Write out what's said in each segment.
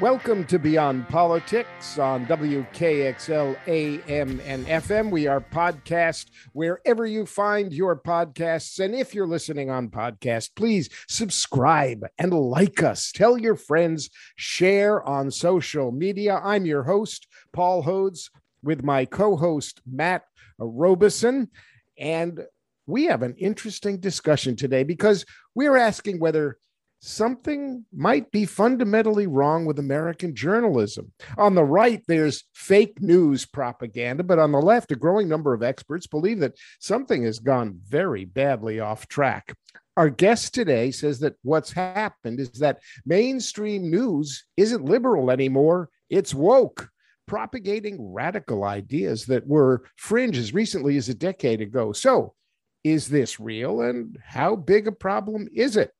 Welcome to Beyond Politics on WKXL AM and FM. We are podcast wherever you find your podcasts. And if you're listening on podcast, please subscribe and like us. Tell your friends, share on social media. I'm your host, Paul Hodes, with my co host, Matt Robison. And we have an interesting discussion today because we're asking whether something might be fundamentally wrong with American journalism. On the right, there's fake news propaganda, but on the left, a growing number of experts believe that something has gone very badly off track. Our guest today says that what's happened is that mainstream news isn't liberal anymore, it's woke. Propagating radical ideas that were fringe as recently as a decade ago. So, is this real and how big a problem is it?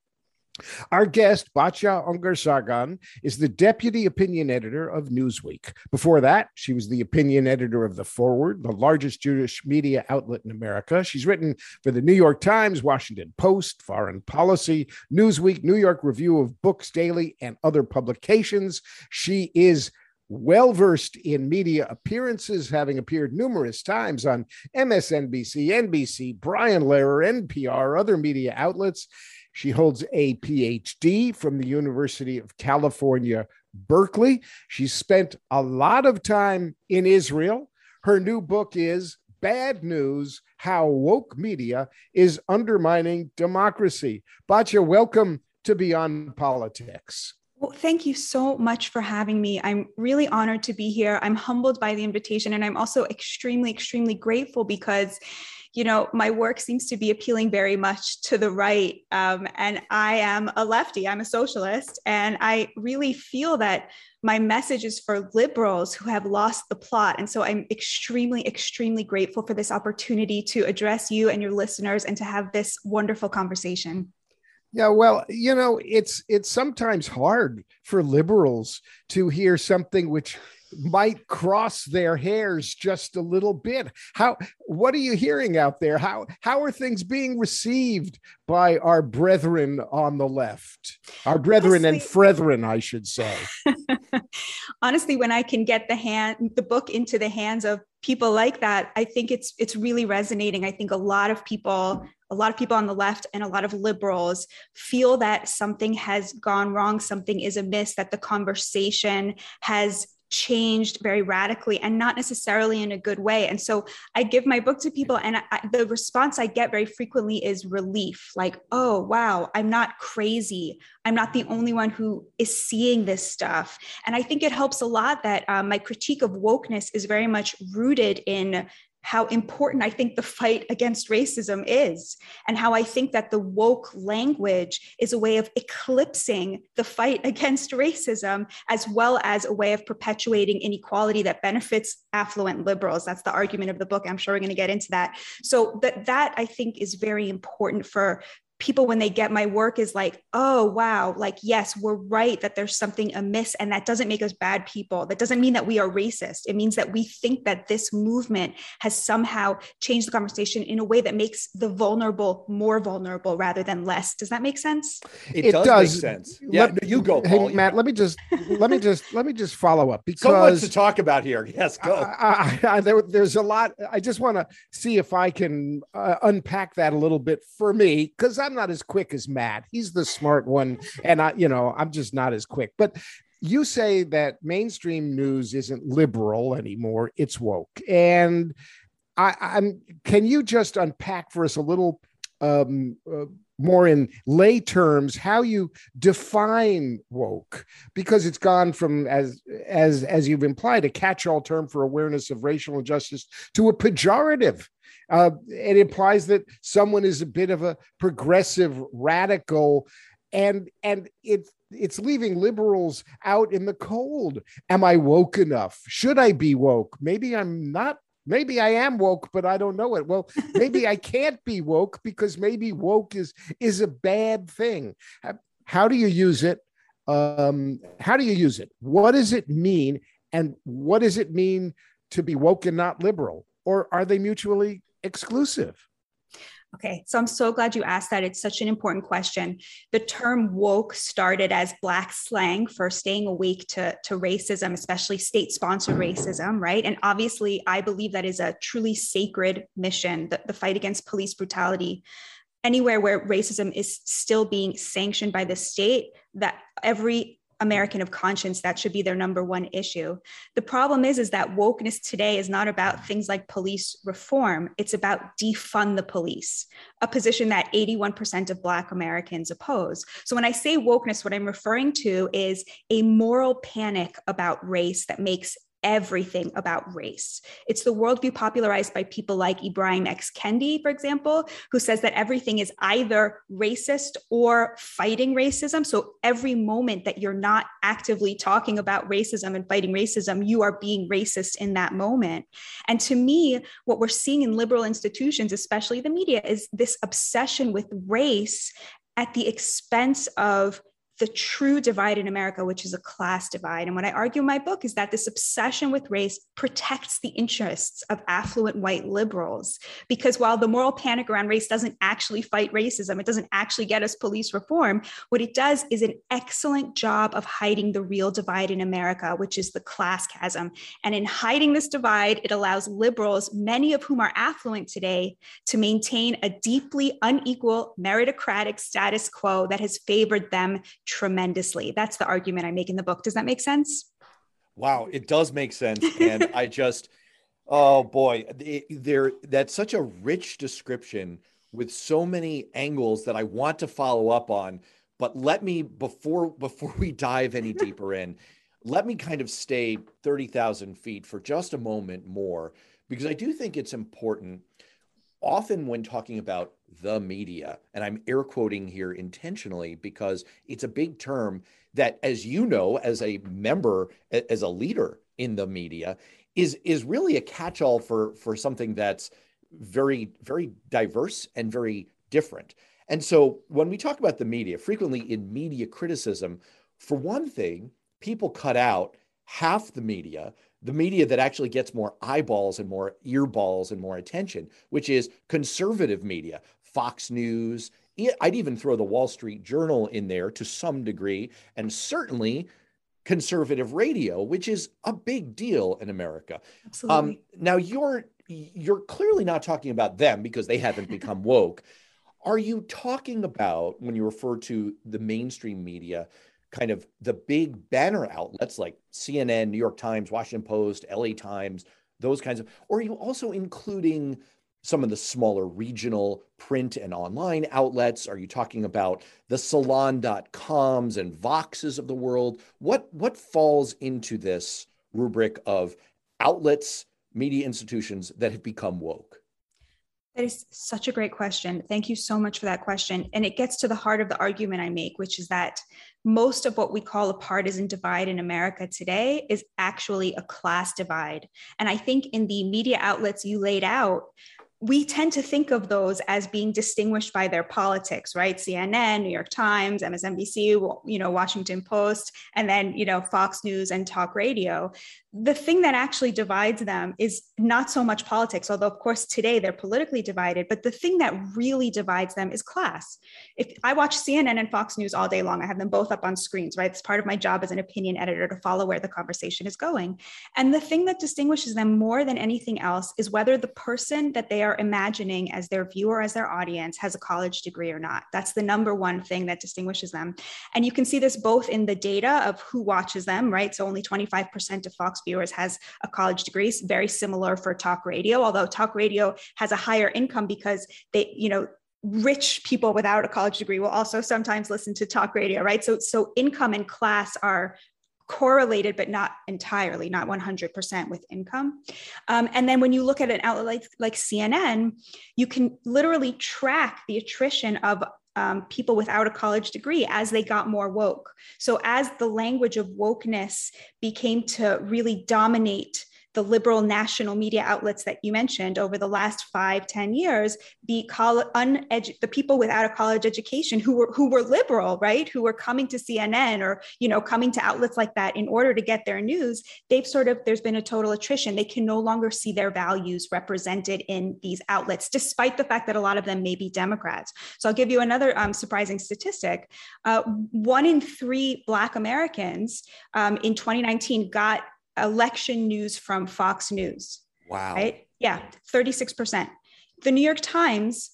Our guest, Batya Ungar is the deputy opinion editor of Newsweek. Before that, she was the opinion editor of The Forward, the largest Jewish media outlet in America. She's written for the New York Times, Washington Post, Foreign Policy, Newsweek, New York Review of Books Daily, and other publications. She is well versed in media appearances, having appeared numerous times on MSNBC, NBC, Brian Lehrer, NPR, other media outlets. She holds a PhD from the University of California, Berkeley. She spent a lot of time in Israel. Her new book is Bad News How Woke Media is Undermining Democracy. Batya, welcome to Beyond Politics. Well, thank you so much for having me. I'm really honored to be here. I'm humbled by the invitation, and I'm also extremely, extremely grateful because you know, my work seems to be appealing very much to the right. Um, and I am a lefty, I'm a socialist. And I really feel that my message is for liberals who have lost the plot. And so I'm extremely, extremely grateful for this opportunity to address you and your listeners and to have this wonderful conversation. Yeah, well, you know, it's it's sometimes hard for liberals to hear something which might cross their hairs just a little bit. How what are you hearing out there? How how are things being received by our brethren on the left? Our brethren Honestly, and brethren, I should say. Honestly, when I can get the hand the book into the hands of people like that, I think it's it's really resonating. I think a lot of people a lot of people on the left and a lot of liberals feel that something has gone wrong, something is amiss, that the conversation has changed very radically and not necessarily in a good way. And so I give my book to people, and I, the response I get very frequently is relief like, oh, wow, I'm not crazy. I'm not the only one who is seeing this stuff. And I think it helps a lot that um, my critique of wokeness is very much rooted in how important I think the fight against racism is, and how I think that the woke language is a way of eclipsing the fight against racism, as well as a way of perpetuating inequality that benefits affluent liberals. That's the argument of the book. I'm sure we're going to get into that. So that that I think is very important for people when they get my work is like oh wow like yes we're right that there's something amiss and that doesn't make us bad people. That doesn't mean that we are racist. It means that we think that this movement has somehow changed the conversation in a way that makes the vulnerable more vulnerable rather than less. Does that make sense? It, it does, does, make sense yeah let, you go Paul. hey matt let me just let me just let me just follow up because so much to talk about here. Yes go. I, I, there, there's a lot. I just want to see if i can uh, unpack that a little bit for me because i'm not as quick as Matt. He's the smart one, and I, you know, I'm just not as quick. But you say that mainstream news isn't liberal anymore; it's woke. And I, I'm. Can you just unpack for us a little um, uh, more in lay terms how you define woke because it's gone from as as as you've implied a catch-all term for awareness of racial injustice to a pejorative uh, it implies that someone is a bit of a progressive radical and and it's it's leaving liberals out in the cold. Am I woke enough? Should I be woke? Maybe I'm not maybe I am woke, but I don't know it. Well, maybe I can't be woke because maybe woke is is a bad thing. How do you use it? Um, how do you use it? What does it mean? And what does it mean to be woke and not liberal? Or are they mutually exclusive? Okay, so I'm so glad you asked that. It's such an important question. The term woke started as Black slang for staying awake to, to racism, especially state sponsored racism, right? And obviously, I believe that is a truly sacred mission, the, the fight against police brutality. Anywhere where racism is still being sanctioned by the state, that every American of conscience, that should be their number one issue. The problem is, is that wokeness today is not about things like police reform. It's about defund the police, a position that 81% of Black Americans oppose. So when I say wokeness, what I'm referring to is a moral panic about race that makes everything about race. It's the worldview popularized by people like Ibram X. Kendi, for example, who says that everything is either racist or fighting racism. So every moment that you're not actively talking about racism and fighting racism, you are being racist in that moment. And to me, what we're seeing in liberal institutions, especially the media, is this obsession with race at the expense of the true divide in America, which is a class divide. And what I argue in my book is that this obsession with race protects the interests of affluent white liberals. Because while the moral panic around race doesn't actually fight racism, it doesn't actually get us police reform, what it does is an excellent job of hiding the real divide in America, which is the class chasm. And in hiding this divide, it allows liberals, many of whom are affluent today, to maintain a deeply unequal meritocratic status quo that has favored them tremendously. That's the argument I make in the book. Does that make sense? Wow, it does make sense. And I just, oh boy, it, there that's such a rich description with so many angles that I want to follow up on. But let me before before we dive any deeper in, let me kind of stay 30,000 feet for just a moment more, because I do think it's important often when talking about the media, and I'm air quoting here intentionally because it's a big term that, as you know, as a member, as a leader in the media, is is really a catch-all for for something that's very very diverse and very different. And so when we talk about the media, frequently in media criticism, for one thing, people cut out half the media the media that actually gets more eyeballs and more earballs and more attention, which is conservative media, Fox News. I'd even throw the Wall Street Journal in there to some degree, and certainly conservative radio, which is a big deal in America. Absolutely. Um, now you're you're clearly not talking about them because they haven't become woke. Are you talking about when you refer to the mainstream media? kind of the big banner outlets like CNN, New York Times, Washington Post, LA Times, those kinds of, or are you also including some of the smaller regional print and online outlets? Are you talking about the salon.coms and voxes of the world? What what falls into this rubric of outlets, media institutions that have become woke? That is such a great question. Thank you so much for that question. And it gets to the heart of the argument I make, which is that most of what we call a partisan divide in America today is actually a class divide. And I think in the media outlets you laid out, we tend to think of those as being distinguished by their politics, right? CNN, New York Times, MSNBC, you know, Washington Post, and then, you know, Fox News and talk radio the thing that actually divides them is not so much politics, although, of course, today they're politically divided, but the thing that really divides them is class. If I watch CNN and Fox News all day long, I have them both up on screens, right? It's part of my job as an opinion editor to follow where the conversation is going. And the thing that distinguishes them more than anything else is whether the person that they are imagining as their viewer, as their audience, has a college degree or not. That's the number one thing that distinguishes them. And you can see this both in the data of who watches them, right? So only 25% of Fox viewers has a college degree. It's very similar for talk radio, although talk radio has a higher income because they, you know, rich people without a college degree will also sometimes listen to talk radio, right? So, so income and class are correlated, but not entirely, not 100% with income. Um, and then when you look at an outlet like, like CNN, you can literally track the attrition of um, people without a college degree as they got more woke. So, as the language of wokeness became to really dominate the liberal national media outlets that you mentioned over the last five, ten years, the, college, the people without a college education who were, who were liberal, right? Who were coming to CNN or, you know, coming to outlets like that in order to get their news, they've sort of, there's been a total attrition. They can no longer see their values represented in these outlets, despite the fact that a lot of them may be Democrats. So I'll give you another um, surprising statistic. Uh, one in three Black Americans um, in 2019 got election news from Fox News. Wow. Right? Yeah, 36%. The New York Times,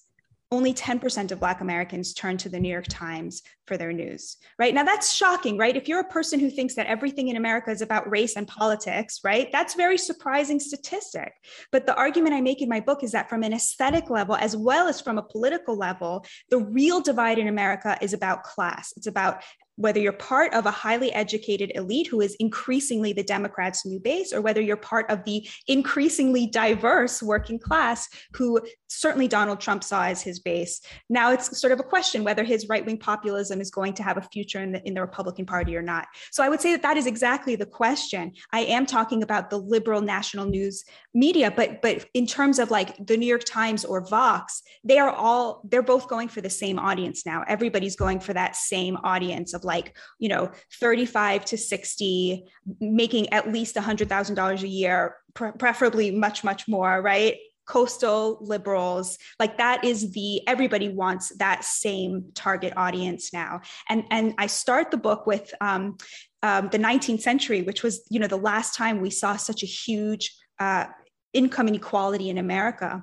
only 10% of Black Americans turn to the New York Times for their news, right? Now that's shocking, right? If you're a person who thinks that everything in America is about race and politics, right? That's very surprising statistic. But the argument I make in my book is that from an aesthetic level, as well as from a political level, the real divide in America is about class. It's about whether you're part of a highly educated elite who is increasingly the Democrats' new base, or whether you're part of the increasingly diverse working class who certainly Donald Trump saw as his base. Now it's sort of a question whether his right wing populism is going to have a future in the, in the Republican Party or not. So I would say that that is exactly the question. I am talking about the liberal national news media, but but in terms of like the New York Times or Vox, they are all they're both going for the same audience now. Everybody's going for that same audience of like you know 35 to 60, making at least a $100,000 a year, pre- preferably much much more, right? Coastal liberals like that is the everybody wants that same target audience now and and i start the book with um, um, the 19th century which was you know the last time we saw such a huge uh, income inequality in America.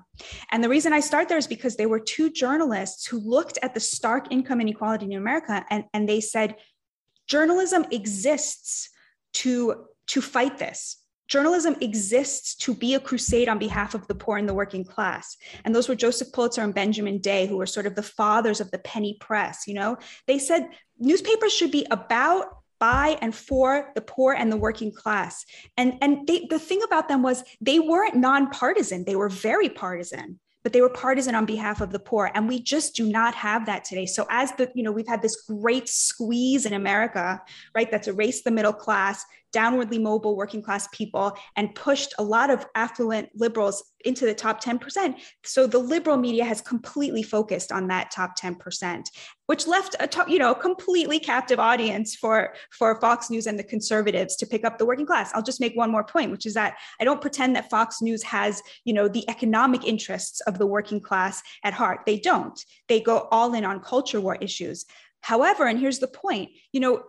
And the reason I start there is because there were two journalists who looked at the stark income inequality in America and, and they said, journalism exists to, to fight this. Journalism exists to be a crusade on behalf of the poor and the working class. And those were Joseph Pulitzer and Benjamin Day, who were sort of the fathers of the penny press. You know, they said newspapers should be about by and for the poor and the working class. And, and they, the thing about them was they weren't nonpartisan, they were very partisan but they were partisan on behalf of the poor and we just do not have that today so as the you know we've had this great squeeze in america right that's erased the middle class downwardly mobile working class people and pushed a lot of affluent liberals into the top 10%. So the liberal media has completely focused on that top 10%, which left a top, you know, completely captive audience for for Fox News and the conservatives to pick up the working class. I'll just make one more point, which is that I don't pretend that Fox News has, you know, the economic interests of the working class at heart. They don't. They go all in on culture war issues. However, and here's the point, you know,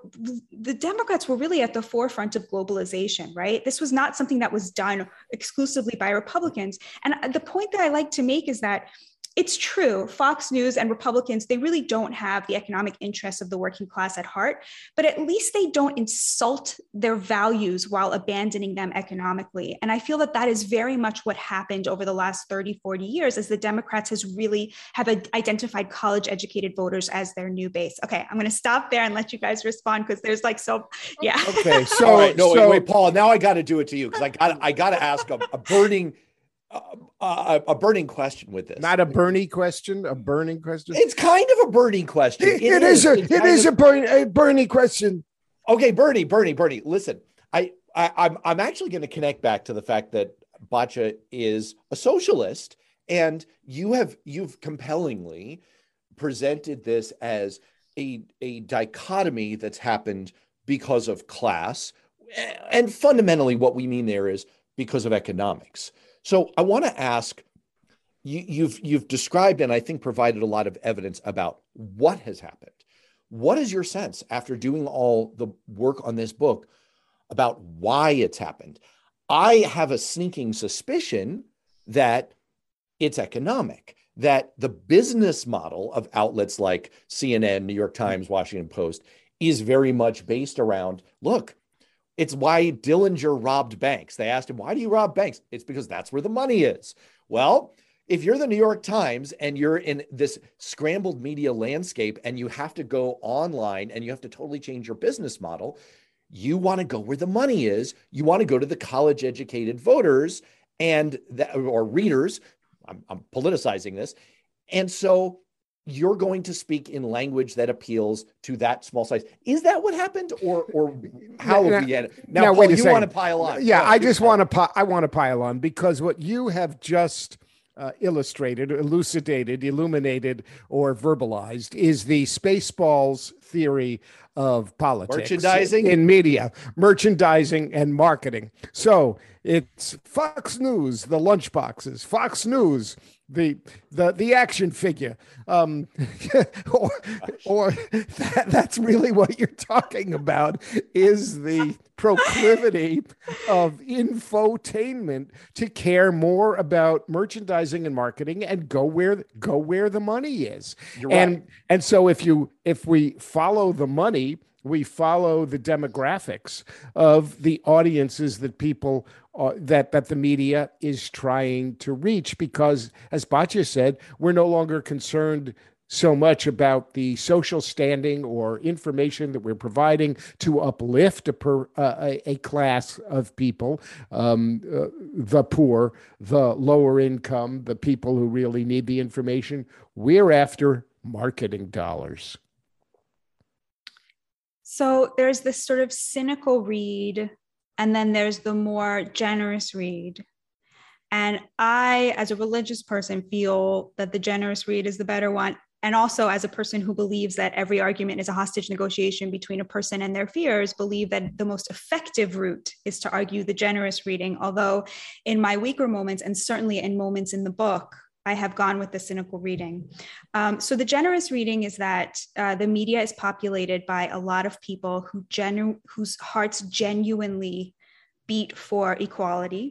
the Democrats were really at the forefront of globalization, right? This was not something that was done exclusively by Republicans. And the point that I like to make is that it's true fox news and republicans they really don't have the economic interests of the working class at heart but at least they don't insult their values while abandoning them economically. And i feel that that is very much what happened over the last 30 40 years as the democrats has really have identified college educated voters as their new base. Okay i'm going to stop there and let you guys respond because there's like so yeah. Okay so right, no so, wait, wait paul now i got to do it to you because i got i got to ask a, a burning a, a, burning question with this. Not a Bernie question, a burning question. It's kind of a burning question. it, it is, is, a it is of, a burning a Bernie question. Okay, Bernie, Bernie, Bernie. Listen, I, I I'm I'm actually going to connect back to the fact that Batya is a socialist, and you have you've compellingly presented this as a a dichotomy that's happened because of class, and fundamentally, what we mean there is because of economics. So I want to ask you, you've you've described and I think provided a lot of evidence about what has happened. What is your sense after doing all the work on this book about why it's happened? I have a sneaking suspicion that it's economic, that the business model of outlets like CNN, New York Times, Washington Post is very much based around look, it's why Dillinger robbed banks. They asked him, Why do you rob banks? It's because that's where the money is. Well, if you're the New York Times and you're in this scrambled media landscape and you have to go online and you have to totally change your business model, you want to go where the money is. You want to go to the college educated voters and that, or readers. I'm, I'm politicizing this. And so you're going to speak in language that appeals to that small size. Is that what happened, or or how Now- have we had Now, now, Paul, wait a you second. want to pile on? Yeah, I just want to pi- I want to pile on because what you have just uh, illustrated, elucidated, illuminated, or verbalized is the Spaceballs theory of politics, Merchandising? in media, merchandising and marketing. So it's Fox News, the lunchboxes, Fox News. The, the the action figure um or, or that, that's really what you're talking about is the proclivity of infotainment to care more about merchandising and marketing and go where go where the money is and and so if you if we follow the money we follow the demographics of the audiences that people uh, that that the media is trying to reach because as Batya said we're no longer concerned so much about the social standing or information that we're providing to uplift a, per, uh, a class of people, um, uh, the poor, the lower income, the people who really need the information. We're after marketing dollars. So there's this sort of cynical read, and then there's the more generous read. And I, as a religious person, feel that the generous read is the better one. And also, as a person who believes that every argument is a hostage negotiation between a person and their fears, believe that the most effective route is to argue the generous reading. Although, in my weaker moments, and certainly in moments in the book, I have gone with the cynical reading. Um, so the generous reading is that uh, the media is populated by a lot of people who genu- whose hearts genuinely beat for equality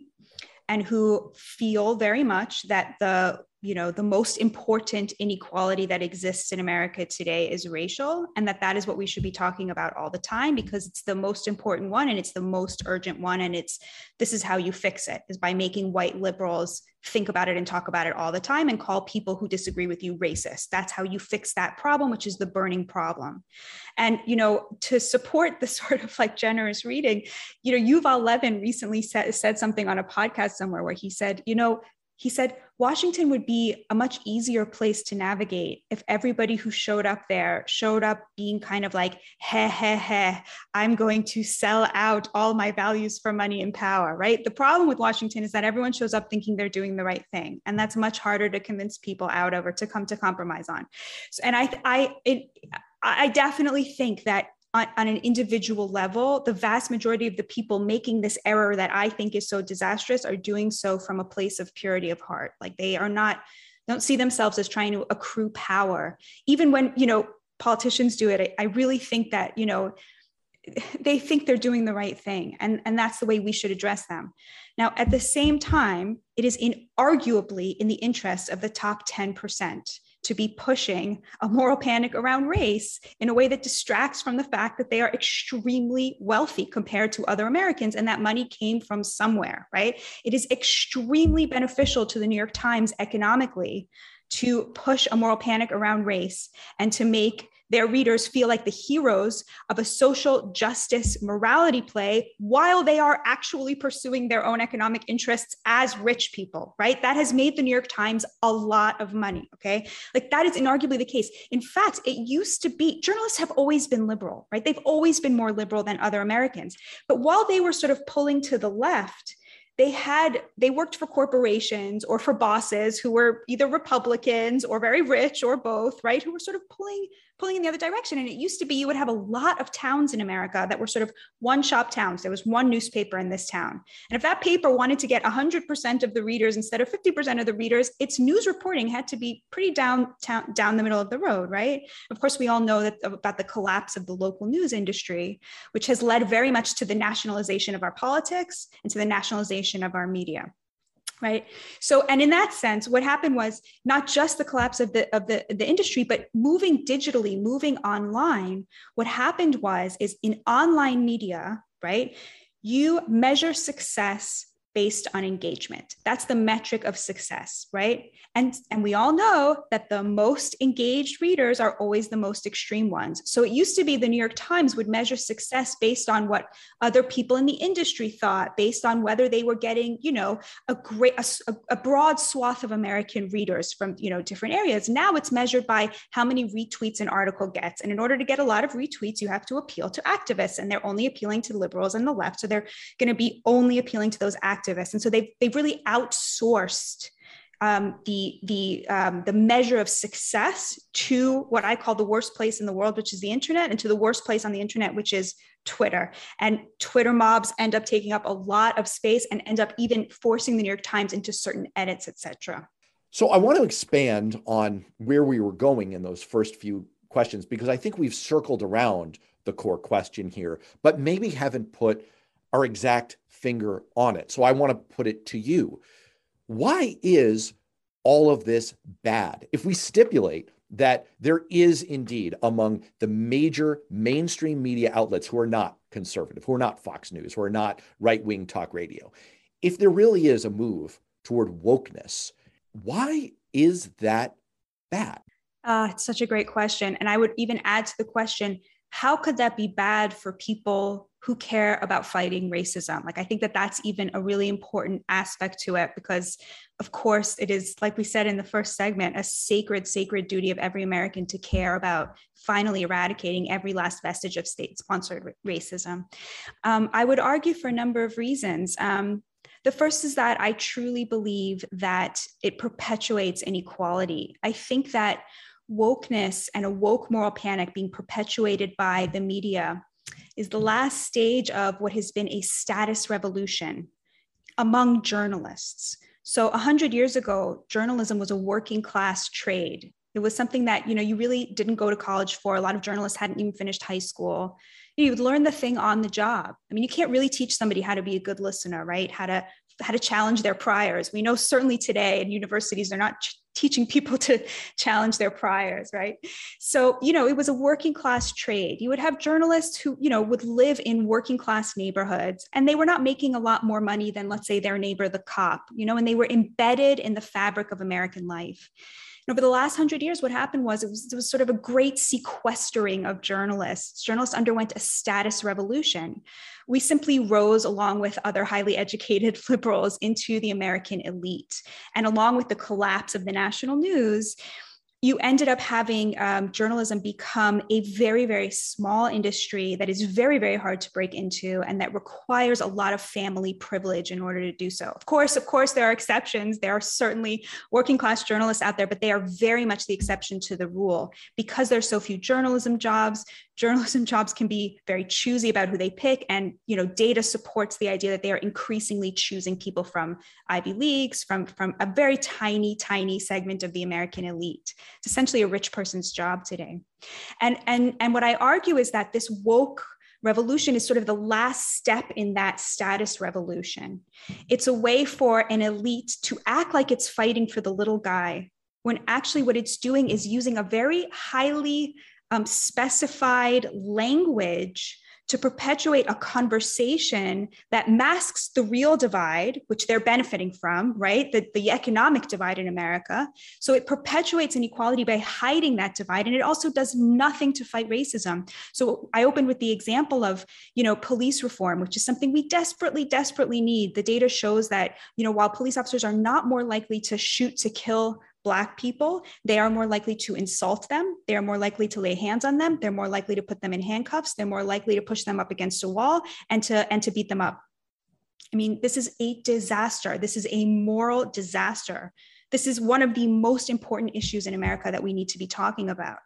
and who feel very much that the you know the most important inequality that exists in america today is racial and that that is what we should be talking about all the time because it's the most important one and it's the most urgent one and it's this is how you fix it is by making white liberals think about it and talk about it all the time and call people who disagree with you racist. That's how you fix that problem which is the burning problem. And you know to support the sort of like generous reading you know yuval levin recently said, said something on a podcast somewhere where he said you know he said Washington would be a much easier place to navigate if everybody who showed up there showed up being kind of like, heh, heh, heh, I'm going to sell out all my values for money and power, right? The problem with Washington is that everyone shows up thinking they're doing the right thing. And that's much harder to convince people out of or to come to compromise on. So, and I, I, it, I definitely think that on, on, an individual level, the vast majority of the people making this error that I think is so disastrous are doing so from a place of purity of heart. Like they are not, don't see themselves as trying to accrue power. Even when, you know, politicians do it, I, I really think that, you know, they think they're doing the right thing. And, and that's the way we should address them. Now, at the same time, it is inarguably in the interest of the top 10% to be pushing a moral panic around race in a way that distracts from the fact that they are extremely wealthy compared to other Americans and that money came from somewhere, right? It is extremely beneficial to the New York Times economically to push a moral panic around race and to make their readers feel like the heroes of a social justice morality play while they are actually pursuing their own economic interests as rich people, right? That has made the New York Times a lot of money, okay? Like that is inarguably the case. In fact, it used to be journalists have always been liberal, right? They've always been more liberal than other Americans. But while they were sort of pulling to the left, they had they worked for corporations or for bosses who were either republicans or very rich or both right who were sort of pulling pulling in the other direction. And it used to be you would have a lot of towns in america that were sort of one shop towns. There was one newspaper in this town. And if that paper wanted to get 100% of the readers instead of 50% of the readers its news reporting had to be pretty down town, down the middle of the road right? Of course we all know that about the collapse of the local news industry which has led very much to the nationalization of our politics and to the nationalization of our media right? So and in that sense what happened was not just the collapse of the of the, the industry but moving digitally moving online what happened was is in online media right you measure success based on engagement. That's the metric of success, right? And, and we all know that the most engaged readers are always the most extreme ones. So it used to be the New York Times would measure success based on what other people in the industry thought, based on whether they were getting, you know, a great, a, a broad swath of American readers from, you know, different areas. Now it's measured by how many retweets an article gets. And in order to get a lot of retweets, you have to appeal to activists, and they're only appealing to liberals and the left. So they're going to be only appealing to those activists activists. And so they've, they've really outsourced um, the the um, the measure of success to what I call the worst place in the world, which is the internet, and to the worst place on the internet, which is Twitter. And Twitter mobs end up taking up a lot of space and end up even forcing the New York Times into certain edits, etc. So I want to expand on where we were going in those first few questions because I think we've circled around the core question here, but maybe haven't put our exact finger on it. So I want to put it to you. Why is all of this bad? If we stipulate that there is indeed among the major mainstream media outlets who are not conservative, who are not Fox News, who are not right wing talk radio, if there really is a move toward wokeness, why is that bad? Uh, it's such a great question. And I would even add to the question how could that be bad for people who care about fighting racism? Like i think that that's even a really important aspect to it because of course it is like we said in the first segment a sacred sacred duty of every american to care about finally eradicating every last vestige of state sponsored racism. Um, i would argue for a number of reasons. Um, the first is that I truly believe that it perpetuates inequality. I think that wokeness and a woke moral panic being perpetuated by the media is the last stage of what has been a status revolution among journalists. So 100 years ago, journalism was a working class trade. It was something that, you know, you really didn't go to college for. A lot of journalists hadn't even finished high school. You would learn the thing on the job. I mean, you can't really teach somebody how to be a good listener, right? How to how to challenge their priors. We know certainly today in universities they're not ch- teaching people to challenge their priors, right? So, you know, it was a working class trade. You would have journalists who, you know, would live in working class neighborhoods and they were not making a lot more money than, let's say, their neighbor, the cop, you know, and they were embedded in the fabric of American life. Over the last hundred years, what happened was it, was it was sort of a great sequestering of journalists. Journalists underwent a status revolution. We simply rose along with other highly educated liberals into the American elite. And along with the collapse of the national news, you ended up having um, journalism become a very, very small industry that is very, very hard to break into and that requires a lot of family privilege in order to do so. Of course, of course, there are exceptions. There are certainly working class journalists out there, but they are very much the exception to the rule because there's so few journalism jobs journalism jobs can be very choosy about who they pick and you know data supports the idea that they are increasingly choosing people from ivy leagues from from a very tiny tiny segment of the american elite. It's essentially a rich person's job today. And and and what i argue is that this woke revolution is sort of the last step in that status revolution. It's a way for an elite to act like it's fighting for the little guy when actually what it's doing is using a very highly um, specified language to perpetuate a conversation that masks the real divide, which they're benefiting from, right? The, the economic divide in America. So it perpetuates inequality by hiding that divide. And it also does nothing to fight racism. So I opened with the example of, you know, police reform, which is something we desperately, desperately need. The data shows that, you know, while police officers are not more likely to shoot to kill Black people, they are more likely to insult them. They are more likely to lay hands on them. They're more likely to put them in handcuffs. They're more likely to push them up against a wall and to, and to beat them up. I mean, this is a disaster. This is a moral disaster. This is one of the most important issues in America that we need to be talking about.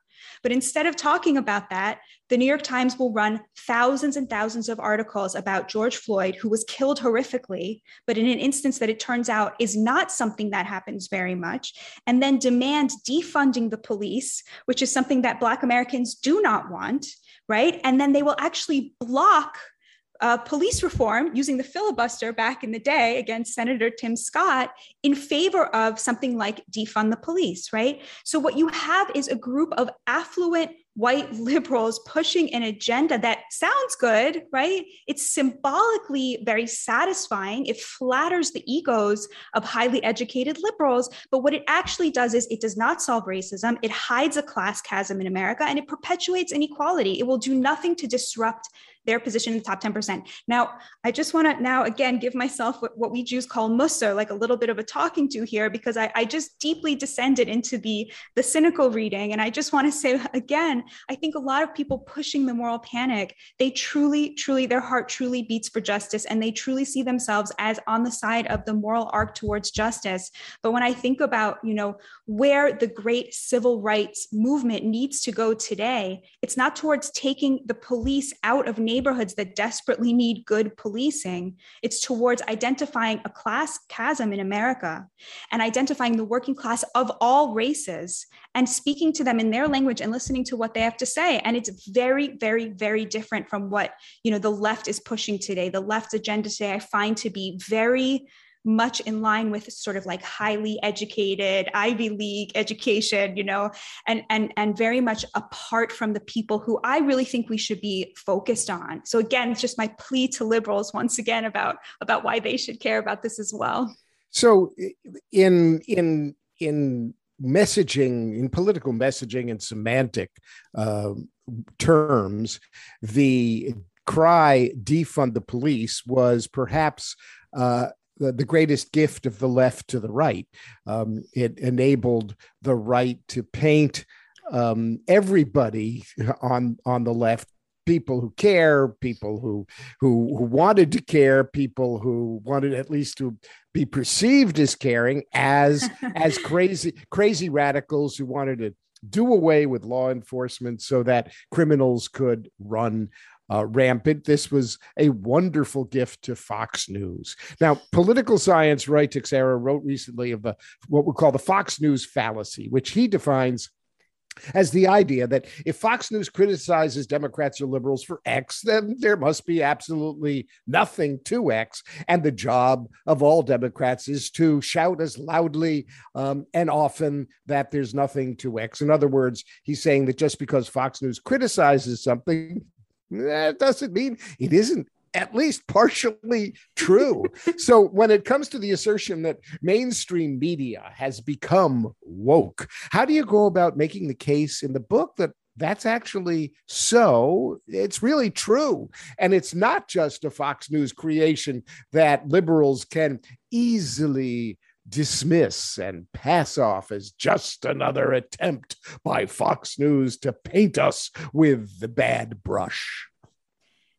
But instead of talking about that, the New York Times will run thousands and thousands of articles about George Floyd, who was killed horrifically, but in an instance that it turns out is not something that happens very much, and then demand defunding the police, which is something that Black Americans do not want, right? And then they will actually block uh, police reform using the filibuster back in the day against Senator Tim Scott in favor of something like defund the police, right? So, what you have is a group of affluent white liberals pushing an agenda that sounds good, right? It's symbolically very satisfying. It flatters the egos of highly educated liberals. But what it actually does is it does not solve racism, it hides a class chasm in America, and it perpetuates inequality. It will do nothing to disrupt their position in the top 10%. Now, I just want to now again give myself what, what, we Jews call mussar, like a little bit of a talking to here, because I, I just deeply descended into the, the cynical reading. And I just want to say again, I think a lot of people pushing the moral panic, they truly, truly, their heart truly beats for justice and they truly see themselves as on the side of the moral arc towards justice. But when I think about, you know, where the great civil rights movement needs to go today, it's not towards taking the police out of neighborhoods that desperately need good policing. It's towards identifying a class chasm in America and identifying the working class of all races and speaking to them in their language and listening to what they have to say. And it's very, very, very different from what you know the left is pushing today. The left's agenda today I find to be very much in line with sort of like highly educated Ivy League education, you know, and and and very much apart from the people who I really think we should be focused on. So again, it's just my plea to liberals once again about about why they should care about this as well. So in in in messaging in political messaging and semantic uh, terms, the cry defund the police was perhaps uh, the, the greatest gift of the left to the right. Um, it enabled the right to paint um, everybody on on the left people who care people who, who who wanted to care people who wanted at least to be perceived as caring as as crazy crazy radicals who wanted to do away with law enforcement so that criminals could run uh, rampant. This was a wonderful gift to Fox News. Now, political science Ruy Teixeira wrote recently of the what we call the Fox News fallacy, which he defines as the idea that if Fox News criticizes Democrats or liberals for X, then there must be absolutely nothing to X. And the job of all Democrats is to shout as loudly um, and often that there's nothing to X. In other words, he's saying that just because Fox News criticizes something that doesn't mean it isn't at least partially true. so when it comes to the assertion that mainstream media has become woke, how do you go about making the case in the book that that's actually so. It's really true. And it's not just a Fox News creation that liberals can easily dismiss and pass off as just another attempt by Fox News to paint us with the bad brush?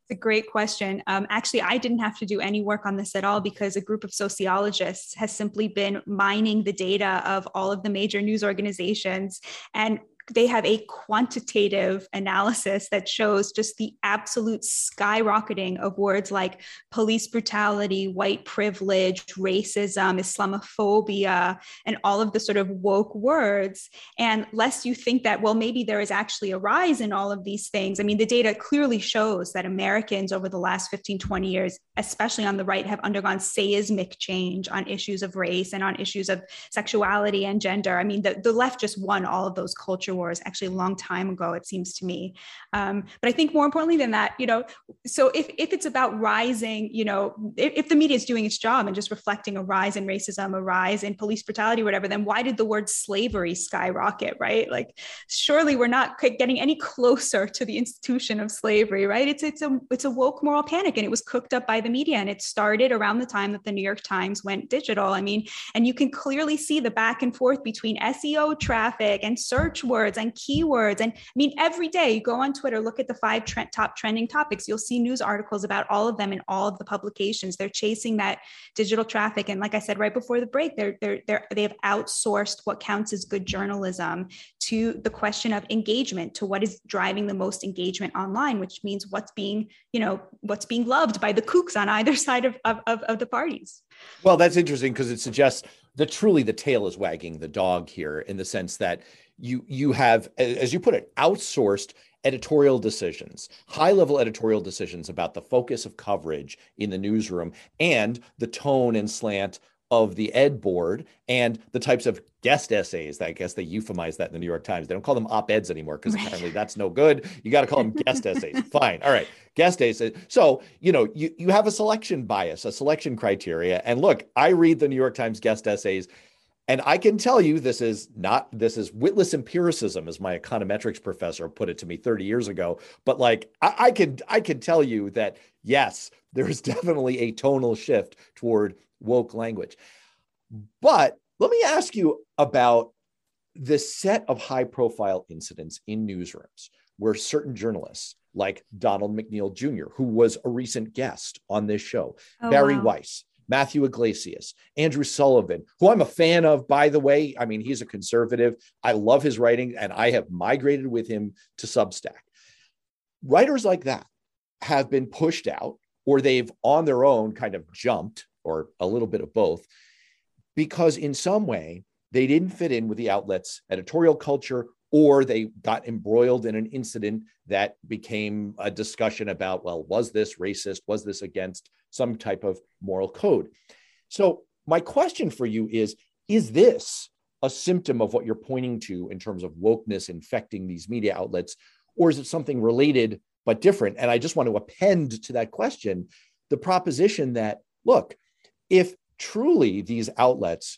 It's a great question. Um, actually, I didn't have to do any work on this at all because a group of sociologists has simply been mining the data of all of the major news organizations and they have a quantitative analysis that shows just the absolute skyrocketing of words like police brutality, white privilege, racism, Islamophobia, and all of the sort of woke words. And lest you think that, well, maybe there is actually a rise in all of these things. I mean, the data clearly shows that Americans over the last 15, 20 years, especially on the right, have undergone seismic change on issues of race and on issues of sexuality and gender. I mean, the, the left just won all of those culture culture wars actually a long time ago, it seems to me. Um, but I think more importantly than that, you know, so if, if it's about rising, you know, if, if the media is doing its job and just reflecting a rise in racism, a rise in police brutality, whatever, then why did the word slavery skyrocket, right? Like, surely we're not getting any closer to the institution of slavery, right? It's it's a it's a woke moral panic, and it was cooked up by the media, and it started around the time that the New York Times went digital. I mean, and you can clearly see the back and forth between SEO traffic and search words words and keywords. And I mean, every day you go on Twitter, look at the five top trending topics, you'll see news articles about all of them in all of the publications. They're chasing that digital traffic. And like I said right before the break, they're, they're, they're, they have outsourced what counts as good journalism to the question of engagement, to what is driving the most engagement online, which means what's being, you know, what's being loved by the kooks on either side of, of, of, of the parties. Well, that's interesting because it suggests that truly the tail is wagging the dog here in the sense that you you have as you put it outsourced editorial decisions high level editorial decisions about the focus of coverage in the newsroom and the tone and slant of the ed board and the types of guest essays I guess they euphemize that in the New York Times. They don't call them op-eds anymore because right. apparently that's no good. You got to call them guest essays. Fine. All right. Guest essays. So, you know, you, you have a selection bias, a selection criteria. And look, I read the New York Times guest essays and I can tell you this is not this is witless empiricism, as my econometrics professor put it to me 30 years ago. But like I, I can I can tell you that yes, there's definitely a tonal shift toward woke language. But let me ask you about the set of high profile incidents in newsrooms where certain journalists like Donald McNeil Jr., who was a recent guest on this show, oh, Bari wow. Weiss, Matthew Yglesias, Andrew Sullivan, who I'm a fan of, by the way. I mean, he's a conservative. I love his writing, and I have migrated with him to Substack. Writers like that have been pushed out, or they've on their own kind of jumped, or a little bit of both, because in some way they didn't fit in with the outlet's editorial culture or they got embroiled in an incident that became a discussion about, well, was this racist? Was this against some type of moral code? So, my question for you is Is this a symptom of what you're pointing to in terms of wokeness infecting these media outlets? Or is it something related but different? And I just want to append to that question the proposition that, look, if truly these outlets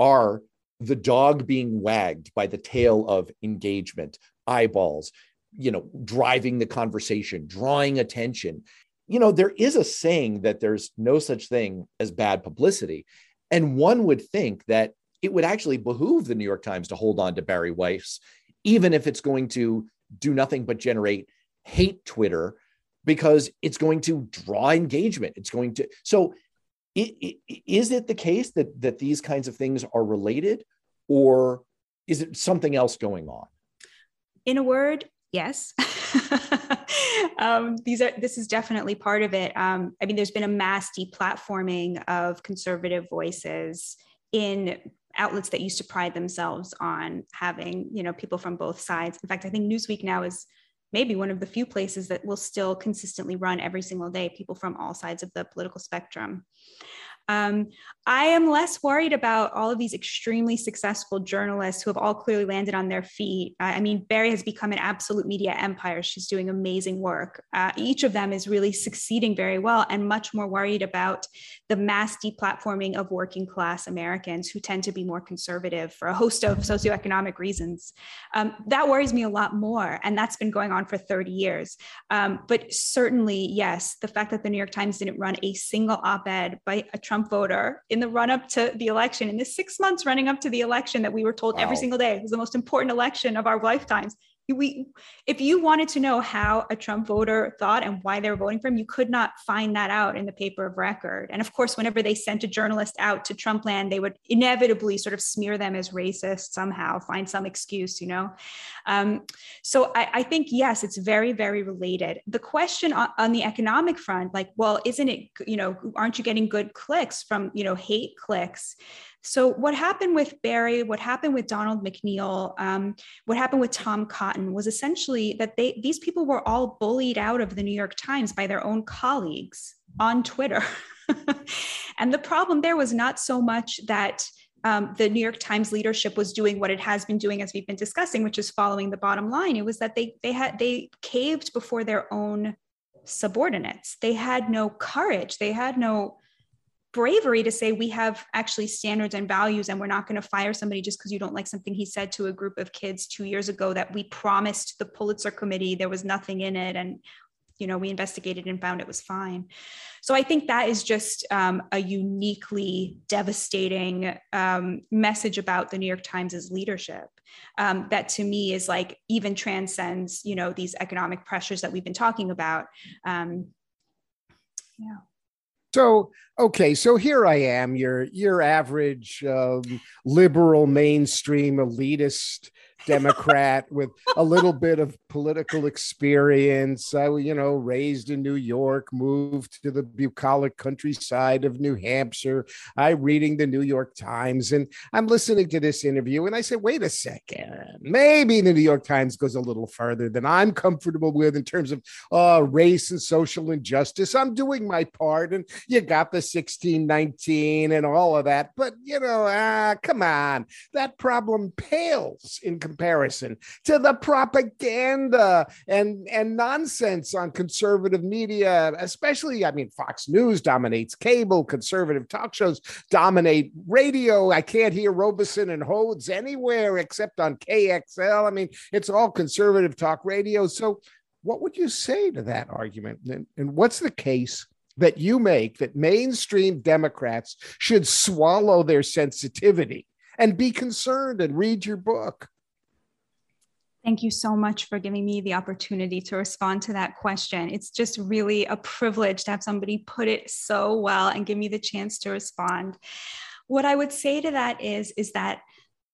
are the dog being wagged by the tail of engagement, eyeballs, you know, driving the conversation, drawing attention. You know, there is a saying that there's no such thing as bad publicity. And one would think that it would actually behoove the New York Times to hold on to Bari Weiss, even if it's going to do nothing but generate hate Twitter, because it's going to draw engagement. It's going to. So is it the case that that these kinds of things are related or is it something else going on? In a word yes. Um, these are this is definitely part of it. Um, i mean there's been a mass deplatforming of conservative voices in outlets that used to pride themselves on having you know people from both sides. In fact i think newsweek now is maybe one of the few places that will still consistently run every single day people from all sides of the political spectrum. Um, I am less worried about all of these extremely successful journalists who have all clearly landed on their feet. I mean, Bari has become an absolute media empire. She's doing amazing work. Uh, each of them is really succeeding very well, and much more worried about the mass deplatforming of working class Americans who tend to be more conservative for a host of socioeconomic reasons. Um, that worries me a lot more, and that's been going on for 30 years. Um, but certainly, yes, the fact that the New York Times didn't run a single op ed by a Trump voter in the run up to the election, in the six months running up to the election that we were told wow. every single day was the most important election of our lifetimes we if you wanted to know how a Trump voter thought and why they were voting for him, you could not find that out in the paper of record. And of course, whenever they sent a journalist out to Trump land, they would inevitably sort of smear them as racist somehow, find some excuse, you know. Um, so I, I, think yes, it's very very related. The question on, on the economic front, like, well, isn't it you know, aren't you getting good clicks from you know hate clicks? So, what happened with Bari, what happened with Donald McNeil, um, what happened with Tom Cotton was essentially that they these people were all bullied out of the New York Times by their own colleagues on Twitter. and the problem there was not so much that um, the New York Times leadership was doing what it has been doing, as we've been discussing, which is following the bottom line. It was that they they had they caved before their own subordinates. They had no courage. They had no bravery to say we have actually standards and values and we're not going to fire somebody just because you don't like something he said to a group of kids two years ago that we promised the pulitzer committee there was nothing in it and you know we investigated and found it was fine. So i think that is just um, a uniquely devastating um, message about the new york times's leadership um, that to me is like even transcends you know these economic pressures that we've been talking about. Um, yeah so okay, so here I am, your your average um, liberal, mainstream, elitist Democrat with a little bit of political experience. I, you know, raised in New York, moved to the bucolic countryside of New Hampshire. I reading the New York Times, and I'm listening to this interview, and I said, wait a second, maybe the New York Times goes a little further than I'm comfortable with in terms of uh, race and social injustice. I'm doing my part, and you got the 1619 and all of that, but you know, ah, come on, that problem pales in comparison to the propaganda and and nonsense on conservative media, especially. I mean, Fox News dominates cable, conservative talk shows dominate radio. I can't hear Robison and Hodes anywhere except on KXL. I mean, it's all conservative talk radio. So, what would you say to that argument? And, and what's the case that you make that mainstream Democrats should swallow their sensitivity and be concerned and read your book? Thank you so much for giving me the opportunity to respond to that question. It's just really a privilege to have somebody put it so well and give me the chance to respond. What I would say to that is is that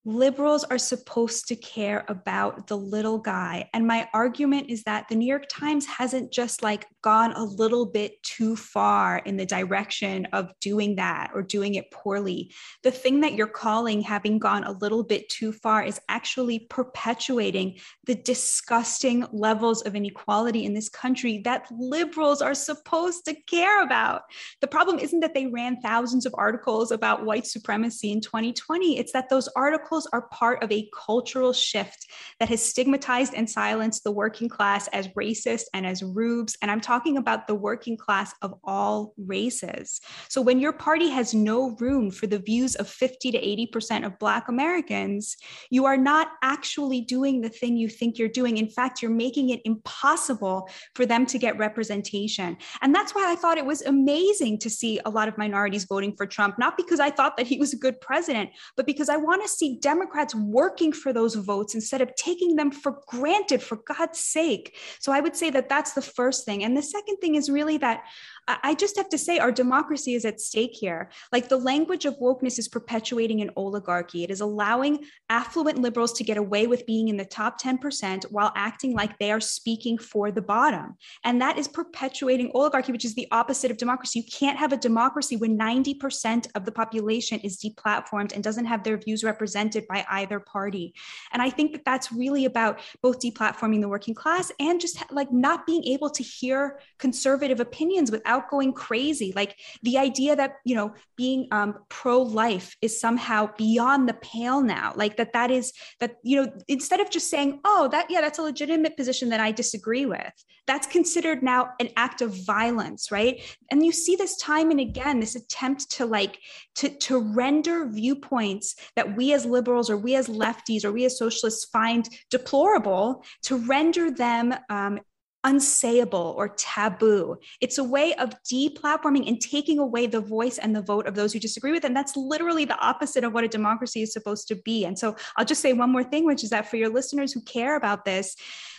liberals are supposed to care about the little guy. And my argument is that the New York Times hasn't just like gone a little bit too far in the direction of doing that or doing it poorly. The thing that you're calling having gone a little bit too far is actually perpetuating the disgusting levels of inequality in this country that liberals are supposed to care about. The problem isn't that they ran thousands of articles about white supremacy in 2020, it's that those articles are part of a cultural shift that has stigmatized and silenced the working class as racist and as rubes. And I'm talking about the working class of all races. So when your party has no room for the views of 50 to 80% of Black Americans, you are not actually doing the thing you think you're doing. In fact, you're making it impossible for them to get representation. And that's why I thought it was amazing to see a lot of minorities voting for Trump, not because I thought that he was a good president, but because I want to see Democrats working for those votes instead of taking them for granted, for God's sake. So I would say that that's the first thing. And the second thing is really that I just have to say our democracy is at stake here. Like the language of wokeness is perpetuating an oligarchy. It is allowing affluent liberals to get away with being in the top 10% while acting like they are speaking for the bottom. And that is perpetuating oligarchy, which is the opposite of democracy. You can't have a democracy when 90% of the population is deplatformed and doesn't have their views represented by either party. And I think that that's really about both deplatforming the working class and just like not being able to hear conservative opinions without without going crazy. Like the idea that, you know, being um, pro life is somehow beyond the pale now, like that, that is that, you know, instead of just saying, oh, that, yeah, that's a legitimate position that I disagree with, that's considered now an act of violence, right? And you see this time and again, this attempt to like, to, to render viewpoints that we as liberals or we as lefties or we as socialists find deplorable, to render them um, unsayable or taboo. It's a way of deplatforming and taking away the voice and the vote of those who disagree with it. And that's literally the opposite of what a democracy is supposed to be. And so I'll just say one more thing, which is that for your listeners who care about this,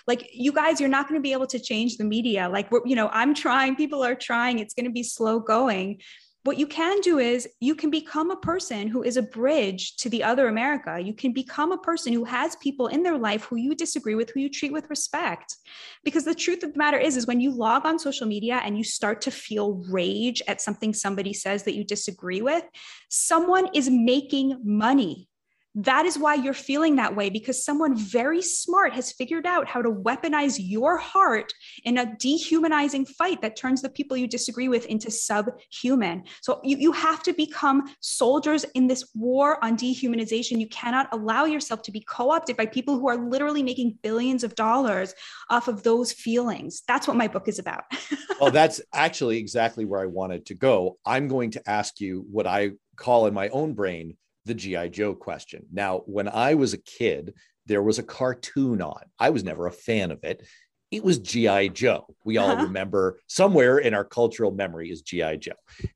like you guys, you're not going to be able to change the media. Like, we're, you know, I'm trying, people are trying, it's going to be slow going what you can do is you can become a person who is a bridge to the other America. You can become a person who has people in their life who you disagree with, who you treat with respect. Because the truth of the matter is, is when you log on social media and you start to feel rage at something somebody says that you disagree with, someone is making money that is why you're feeling that way because someone very smart has figured out how to weaponize your heart in a dehumanizing fight that turns the people you disagree with into subhuman. So you, you have to become soldiers in this war on dehumanization. You cannot allow yourself to be co opted by people who are literally making billions of dollars off of those feelings. That's what my book is about. well, that's actually exactly where I wanted to go. I'm going to ask you what I call in my own brain the G.I. Joe question. Now, when I was a kid, there was a cartoon on. I was never a fan of it. It was G.I. Joe. We all uh-huh. remember somewhere in our cultural memory is G.I. Joe.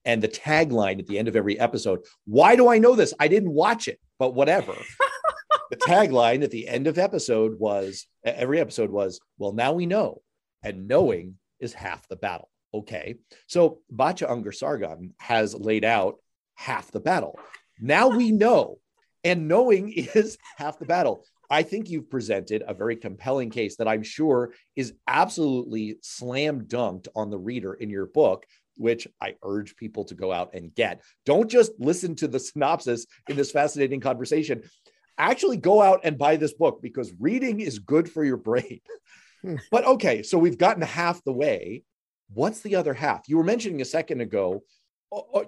And the tagline at the end of every episode, why do I know this? I didn't watch it, but whatever. the tagline at the end of episode was every episode was, well, now we know. And knowing is half the battle. Okay. So Batya Ungar Sargon has laid out half the battle. Now we know, and knowing is half the battle. I think you've presented a very compelling case that I'm sure is absolutely slam dunked on the reader in your book, which I urge people to go out and get. Don't just listen to the synopsis in this fascinating conversation. Actually, go out and buy this book because reading is good for your brain. But okay, so we've gotten half the way. What's the other half? You were mentioning a second ago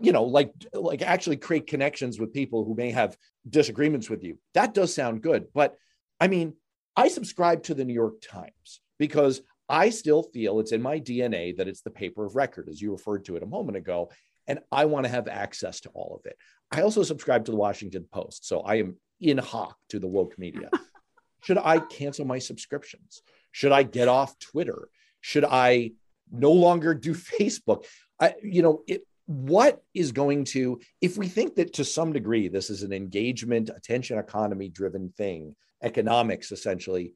you know like like actually create connections with people who may have disagreements with you that does sound good but i mean i subscribe to the new york times because I still feel it's in my DNA that it's the paper of record, as you referred to it a moment ago. And I want to have access to all of it. I also subscribe to the Washington Post. So I am in hoc to the woke media. Should I cancel my subscriptions? Should I get off Twitter? Should I no longer do Facebook? I, you know, it, what is going to, if we think that to some degree this is an engagement, attention economy driven thing, economics essentially,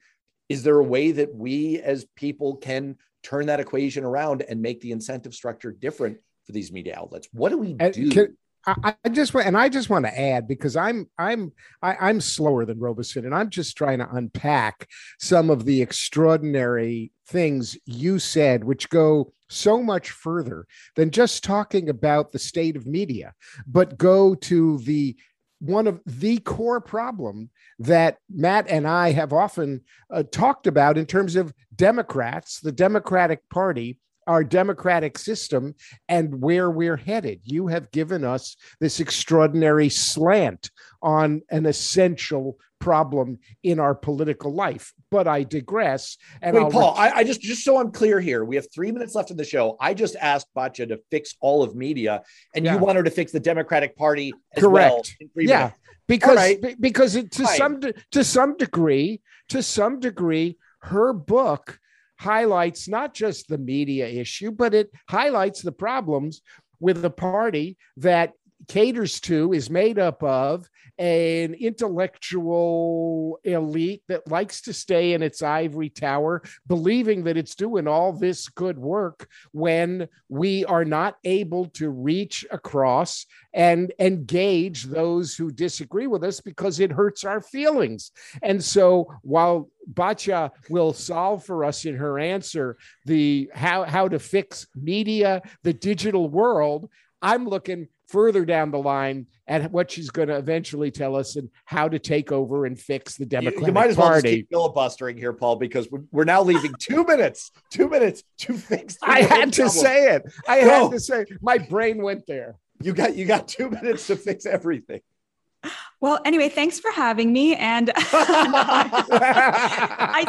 is there a way that we as people can turn that equation around and make the incentive structure different for these media outlets? What do we uh, do? can, I, I just and I just want to add because I'm I'm I, am i am slower than Robison and I'm just trying to unpack some of the extraordinary things you said, which go so much further than just talking about the state of media, but go to the one of the core problem that Matt and I have often uh, talked about in terms of Democrats, the Democratic Party, our democratic system, and where we're headed. You have given us this extraordinary slant on an essential problem in our political life. But I digress. And Wait, I'll Paul, I, I, just just so I'm clear here, we have three minutes left in the show. I just asked Batya to fix all of media, and yeah. you want her to fix the Democratic Party Correct. Well yeah, minutes. because right. because it, to some to some degree, to some degree, her book highlights not just the media issue, but it highlights the problems with a party that caters to is made up of an intellectual elite that likes to stay in its ivory tower, believing that it's doing all this good work when we are not able to reach across and engage those who disagree with us because it hurts our feelings. And so while Batya will solve for us in her answer the how how to fix media, the digital world, I'm looking further down the line at what she's going to eventually tell us and how to take over and fix the Democratic you, you might as well Party. keep filibustering here, Paul, because we're now leaving two minutes, two minutes to fix. I had to say it. I no. had to say it. my brain went there. You got you got two minutes to fix everything. Well, anyway, thanks for having me. And I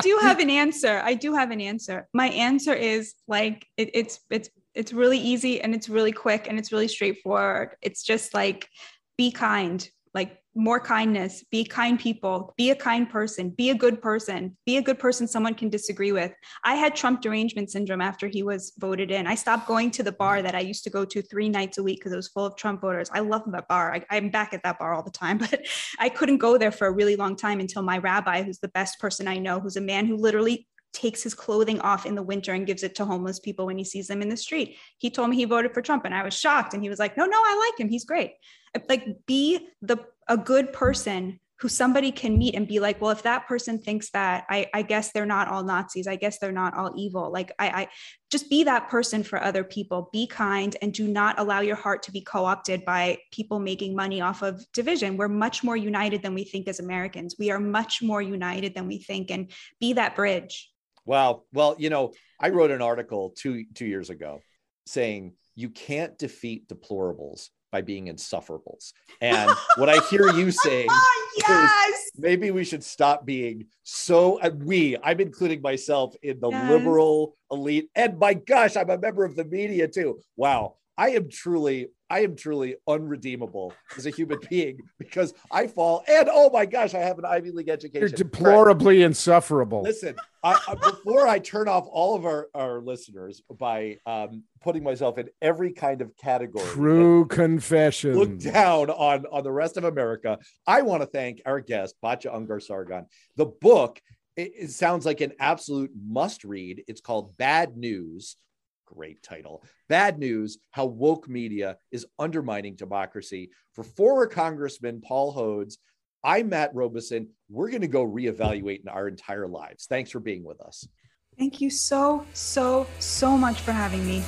do have an answer. I do have an answer. My answer is like it, it's it's it's really easy and it's really quick and it's really straightforward. It's just like be kind, like more kindness, be kind people, be a kind person, be a good person, be a good person someone can disagree with. I had Trump derangement syndrome after he was voted in. I stopped going to the bar that I used to go to three nights a week because it was full of Trump voters. I love that bar. I, I'm back at that bar all the time, but I couldn't go there for a really long time until my rabbi, who's the best person I know, who's a man who literally takes his clothing off in the winter and gives it to homeless people when he sees them in the street. He told me he voted for Trump and I was shocked and he was like, "No, no, I like him. He's great." Like be the a good person who somebody can meet and be like, well, if that person thinks that, I, I guess they're not all Nazis. I guess they're not all evil. Like I, I just be that person for other people. Be kind and do not allow your heart to be co-opted by people making money off of division. We're much more united than we think as Americans. We are much more united than we think and be that bridge. Wow. Well, you know, I wrote an article two two years ago saying you can't defeat deplorables by being insufferables. And what I hear you saying yes! maybe we should stop being so uh, we, I'm including myself in the yes. liberal elite. And my gosh, I'm a member of the media too. Wow. I am truly I am truly unredeemable as a human being because I fall and oh my gosh, I have an Ivy League education. You're deplorably right. insufferable. Listen, I, I, before I turn off all of our, our listeners by um, putting myself in every kind of category, true confession, look down on on the rest of America. I want to thank our guest, Batya Ungar Sargon. The book it sounds like an absolute must read. It's called Bad News great title. Bad news how woke media is undermining democracy. For former Congressman Paul Hodes, I'm Matt Robison. We're going to go reevaluate in our entire lives. Thanks for being with us. Thank you so, so, so much for having me.